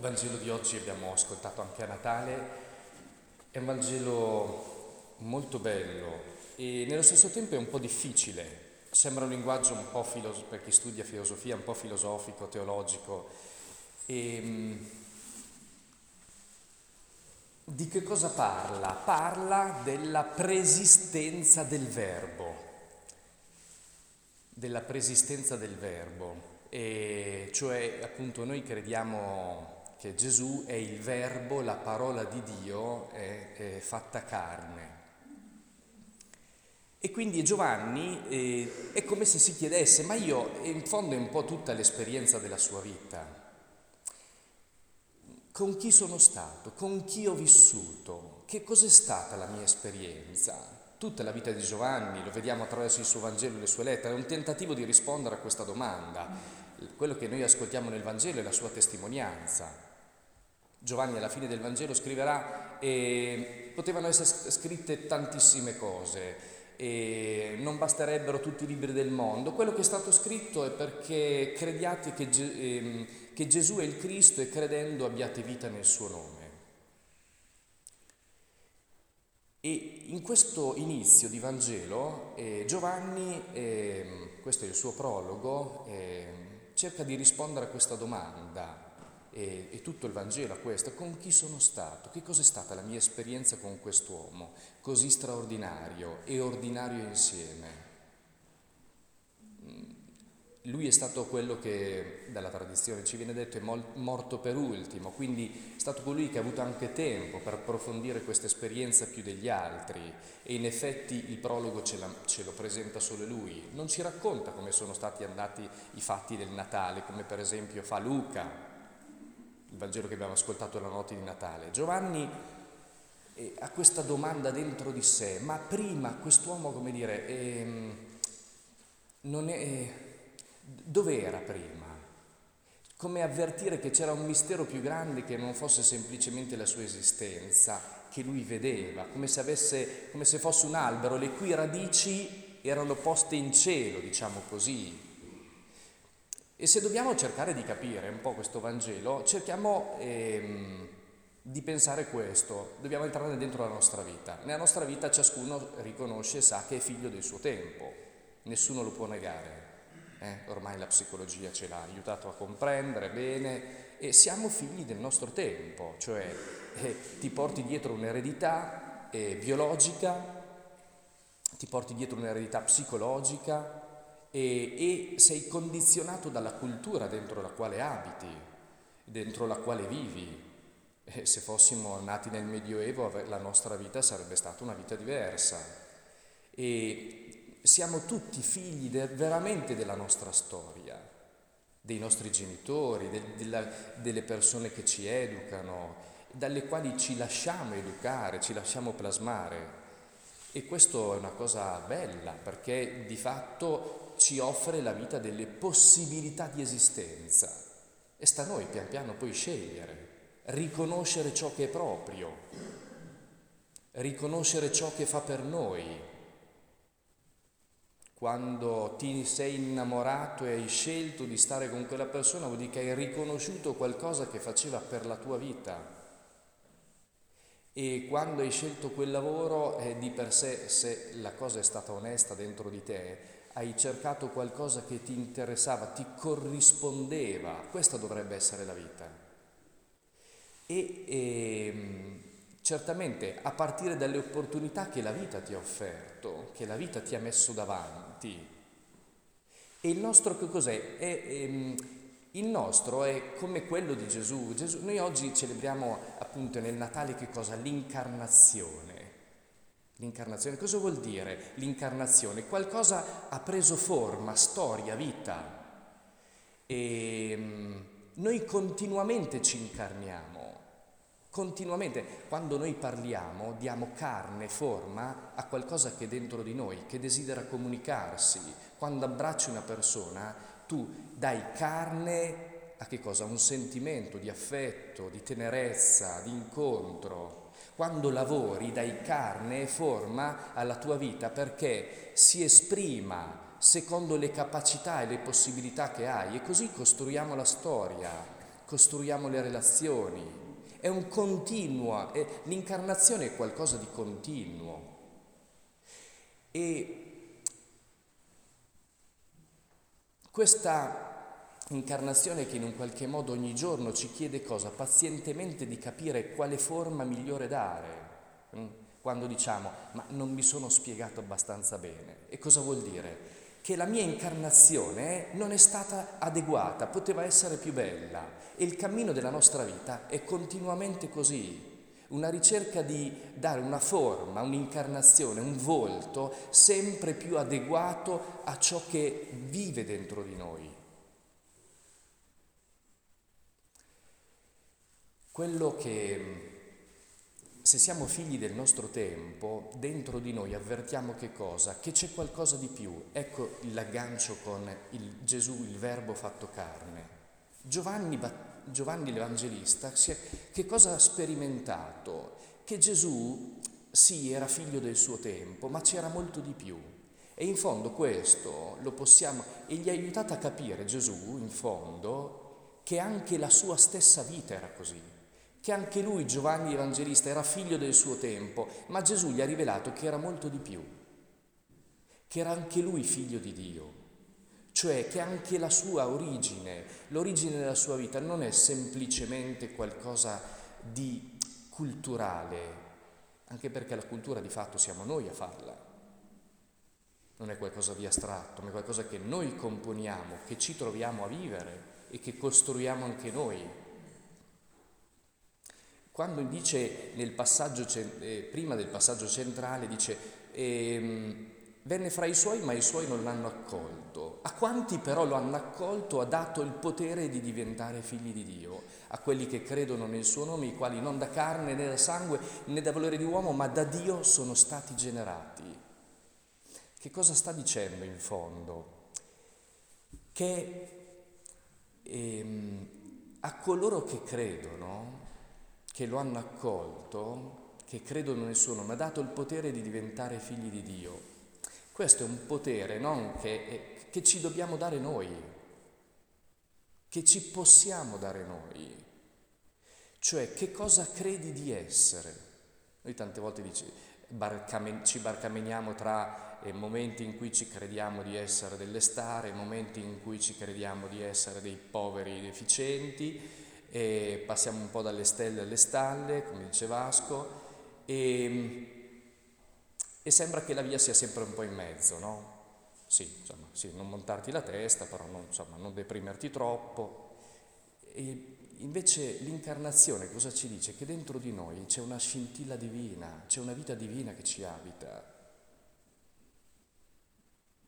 Vangelo di oggi abbiamo ascoltato anche a Natale, è un Vangelo molto bello e nello stesso tempo è un po' difficile, sembra un linguaggio un po' filosofico, per chi studia filosofia, un po' filosofico, teologico. E, mm, di che cosa parla? Parla della preesistenza del verbo, della preesistenza del verbo, e cioè appunto noi crediamo che Gesù è il verbo, la parola di Dio è, è fatta carne. E quindi Giovanni eh, è come se si chiedesse, ma io in fondo è un po' tutta l'esperienza della sua vita. Con chi sono stato? Con chi ho vissuto? Che cos'è stata la mia esperienza? Tutta la vita di Giovanni, lo vediamo attraverso il suo Vangelo e le sue lettere, è un tentativo di rispondere a questa domanda. Quello che noi ascoltiamo nel Vangelo è la sua testimonianza. Giovanni alla fine del Vangelo scriverà e potevano essere scritte tantissime cose e non basterebbero tutti i libri del mondo. Quello che è stato scritto è perché crediate che, ehm, che Gesù è il Cristo e credendo abbiate vita nel suo nome. E in questo inizio di Vangelo eh, Giovanni, eh, questo è il suo prologo, eh, cerca di rispondere a questa domanda e, e tutto il Vangelo a questo, con chi sono stato, che cos'è stata la mia esperienza con quest'uomo così straordinario e ordinario insieme. Mm, lui è stato quello che dalla tradizione ci viene detto è morto per ultimo, quindi è stato colui che ha avuto anche tempo per approfondire questa esperienza più degli altri. E in effetti il prologo ce, la, ce, lo presenta solo lui, non ci racconta come sono stati andati i fatti del Natale, come per esempio fa Luca, il Vangelo che abbiamo ascoltato la notte di Natale. Giovanni eh, ha questa domanda dentro di sé, ma prima quest'uomo, come dire, eh, non è, dove era prima? Come avvertire che c'era un mistero più grande che non fosse semplicemente la sua esistenza, che lui vedeva, come se, avesse, come se fosse un albero, le cui radici erano poste in cielo, diciamo così, e se dobbiamo cercare di capire un po' questo Vangelo, cerchiamo ehm, di pensare questo, dobbiamo entrare dentro la nostra vita. Nella nostra vita ciascuno riconosce e sa che è figlio del suo tempo, nessuno lo può negare. Eh? Ormai la psicologia ce l'ha aiutato a comprendere bene e siamo figli del nostro tempo, cioè eh, ti porti dietro un'eredità eh, biologica, ti porti dietro un'eredità psicologica, e, e sei condizionato dalla cultura dentro la quale abiti, dentro la quale vivi. E se fossimo nati nel Medioevo la nostra vita sarebbe stata una vita diversa. E siamo tutti figli de, veramente della nostra storia, dei nostri genitori, de, della, delle persone che ci educano, dalle quali ci lasciamo educare, ci lasciamo plasmare. E questo è una cosa bella perché di fatto ci offre la vita delle possibilità di esistenza e sta a noi pian piano poi scegliere, riconoscere ciò che è proprio, riconoscere ciò che fa per noi. Quando ti sei innamorato e hai scelto di stare con quella persona vuol dire che hai riconosciuto qualcosa che faceva per la tua vita. E quando hai scelto quel lavoro, eh, di per sé, se la cosa è stata onesta dentro di te, hai cercato qualcosa che ti interessava, ti corrispondeva, questa dovrebbe essere la vita. E, e ehm, certamente a partire dalle opportunità che la vita ti ha offerto, che la vita ti ha messo davanti. E il nostro che cos'è? È, è, ehm, il nostro è come quello di Gesù. Gesù. Noi oggi celebriamo appunto nel Natale che cosa? L'incarnazione. L'incarnazione, cosa vuol dire l'incarnazione? Qualcosa ha preso forma, storia, vita. E mm, noi continuamente ci incarniamo, continuamente. Quando noi parliamo diamo carne, forma a qualcosa che è dentro di noi, che desidera comunicarsi. Quando abbracci una persona, tu dai carne a che cosa? Un sentimento di affetto, di tenerezza, di incontro. Quando lavori dai carne e forma alla tua vita perché si esprima secondo le capacità e le possibilità che hai e così costruiamo la storia. costruiamo le relazioni, è un continuo, è, l'incarnazione è qualcosa di continuo. E questa incarnazione che in un qualche modo ogni giorno ci chiede cosa? Pazientemente di capire quale forma migliore dare. Mm? Quando diciamo, ma non mi sono spiegato abbastanza bene. E cosa vuol dire? che la mia incarnazione non è stata adeguata, poteva essere più bella e il cammino della nostra vita è continuamente così, una ricerca di dare una forma, un'incarnazione, un volto sempre più adeguato a ciò che vive dentro di noi. Quello che se siamo figli del nostro tempo, dentro di noi avvertiamo che cosa? Che c'è qualcosa di più. Ecco l'aggancio con il Gesù, il Verbo fatto carne. Giovanni, Giovanni l'Evangelista, che cosa ha sperimentato? Che Gesù, sì, era figlio del suo tempo, ma c'era molto di più. E in fondo questo lo possiamo, e gli ha aiutato a capire Gesù, in fondo, che anche la sua stessa vita era così che anche lui, Giovanni Evangelista, era figlio del suo tempo, ma Gesù gli ha rivelato che era molto di più, che era anche lui figlio di Dio, cioè che anche la sua origine, l'origine della sua vita non è semplicemente qualcosa di culturale, anche perché la cultura di fatto siamo noi a farla. Non è qualcosa di astratto, ma è qualcosa che noi componiamo, che ci troviamo a vivere e che costruiamo anche noi. Quando dice nel passaggio, eh, prima del passaggio centrale, dice ehm, venne fra i suoi ma i suoi non l'hanno accolto. A quanti però lo hanno accolto ha dato il potere di diventare figli di Dio, a quelli che credono nel suo nome, i quali non da carne né da sangue né da valore di uomo, ma da Dio sono stati generati. Che cosa sta dicendo in fondo? Che ehm, a coloro che credono, che lo hanno accolto, che credono nel suo nome, ha dato il potere di diventare figli di Dio. Questo è un potere che, che ci dobbiamo dare noi, che ci possiamo dare noi. Cioè, che cosa credi di essere? Noi tante volte dici, barcame, ci barcameniamo tra eh, momenti in cui ci crediamo di essere delle stare, momenti in cui ci crediamo di essere dei poveri deficienti, e passiamo un po' dalle stelle alle stalle, come dice Vasco, e, e sembra che la via sia sempre un po' in mezzo, no? Sì, insomma, sì, non montarti la testa, però non, insomma, non deprimerti troppo. E invece l'incarnazione cosa ci dice? Che dentro di noi c'è una scintilla divina, c'è una vita divina che ci abita.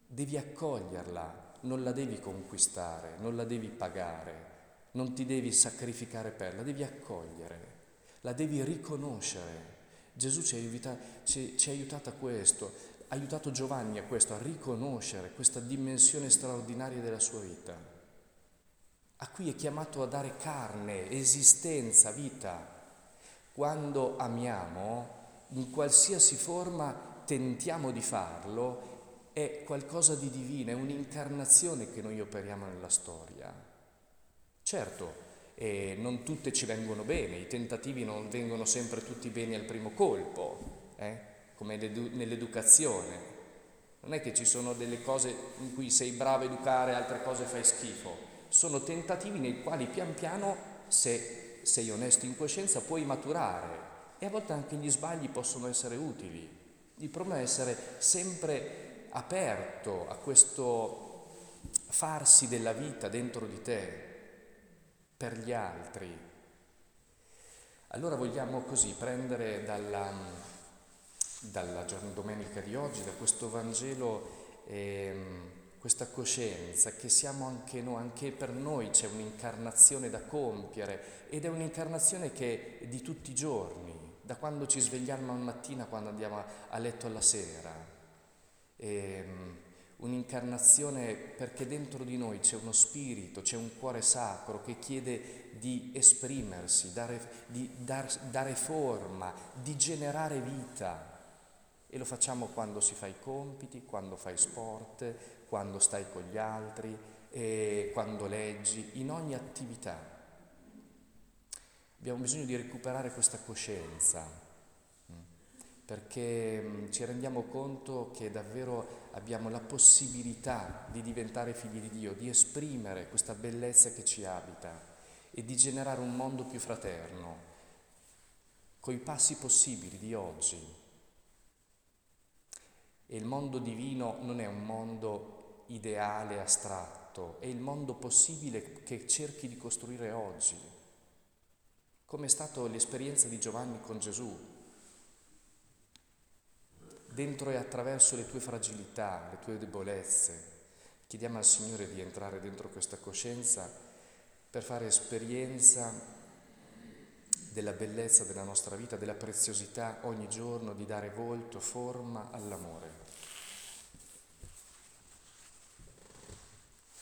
Devi accoglierla, non la devi conquistare, non la devi pagare, non ti devi sacrificare per, la devi accogliere, la devi riconoscere. Gesù ci ha, aiutato, ci, ci aiutato a questo, ha aiutato Giovanni a questo, a riconoscere questa dimensione straordinaria della sua vita. A cui è chiamato a dare carne, esistenza, vita. Quando amiamo, in qualsiasi forma tentiamo di farlo, è qualcosa di divino, è un'incarnazione che noi operiamo nella storia. Certo, eh, non tutte ci vengono bene, i tentativi non vengono sempre tutti bene al primo colpo, eh? come nell'educazione. Non è che ci sono delle cose in cui sei bravo a educare, altre cose fai schifo. Sono tentativi nei quali pian piano, se sei onesto in coscienza, puoi maturare e a volte anche gli sbagli possono essere utili. Il problema è essere sempre aperto a questo farsi della vita dentro di te, per gli altri. Allora vogliamo così prendere dalla, dalla domenica di oggi, da questo Vangelo, ehm, questa coscienza che siamo anche noi, anche per noi c'è un'incarnazione da compiere ed è un'incarnazione che è di tutti i giorni, da quando ci svegliamo al mattino a quando andiamo a letto alla sera. Ehm, un'incarnazione perché dentro di noi c'è uno spirito, c'è un cuore sacro che chiede di esprimersi, dare, di dar, dare forma, di generare vita. E lo facciamo quando si fa i compiti, quando fai sport, quando stai con gli altri, quando leggi, in ogni attività. Abbiamo bisogno di recuperare questa coscienza, perché mm, ci rendiamo conto che davvero abbiamo la possibilità di diventare figli di Dio, di esprimere questa bellezza che ci abita e di generare un mondo più fraterno, coi passi possibili di oggi. E il mondo divino non è un mondo ideale, astratto, è il mondo possibile che cerchi di costruire oggi come è stata l'esperienza di Giovanni con Gesù, dentro e attraverso le tue fragilità, le tue debolezze. Chiediamo al Signore di entrare dentro questa coscienza per fare esperienza della bellezza della nostra vita, della preziosità ogni giorno di dare volto, forma all'amore.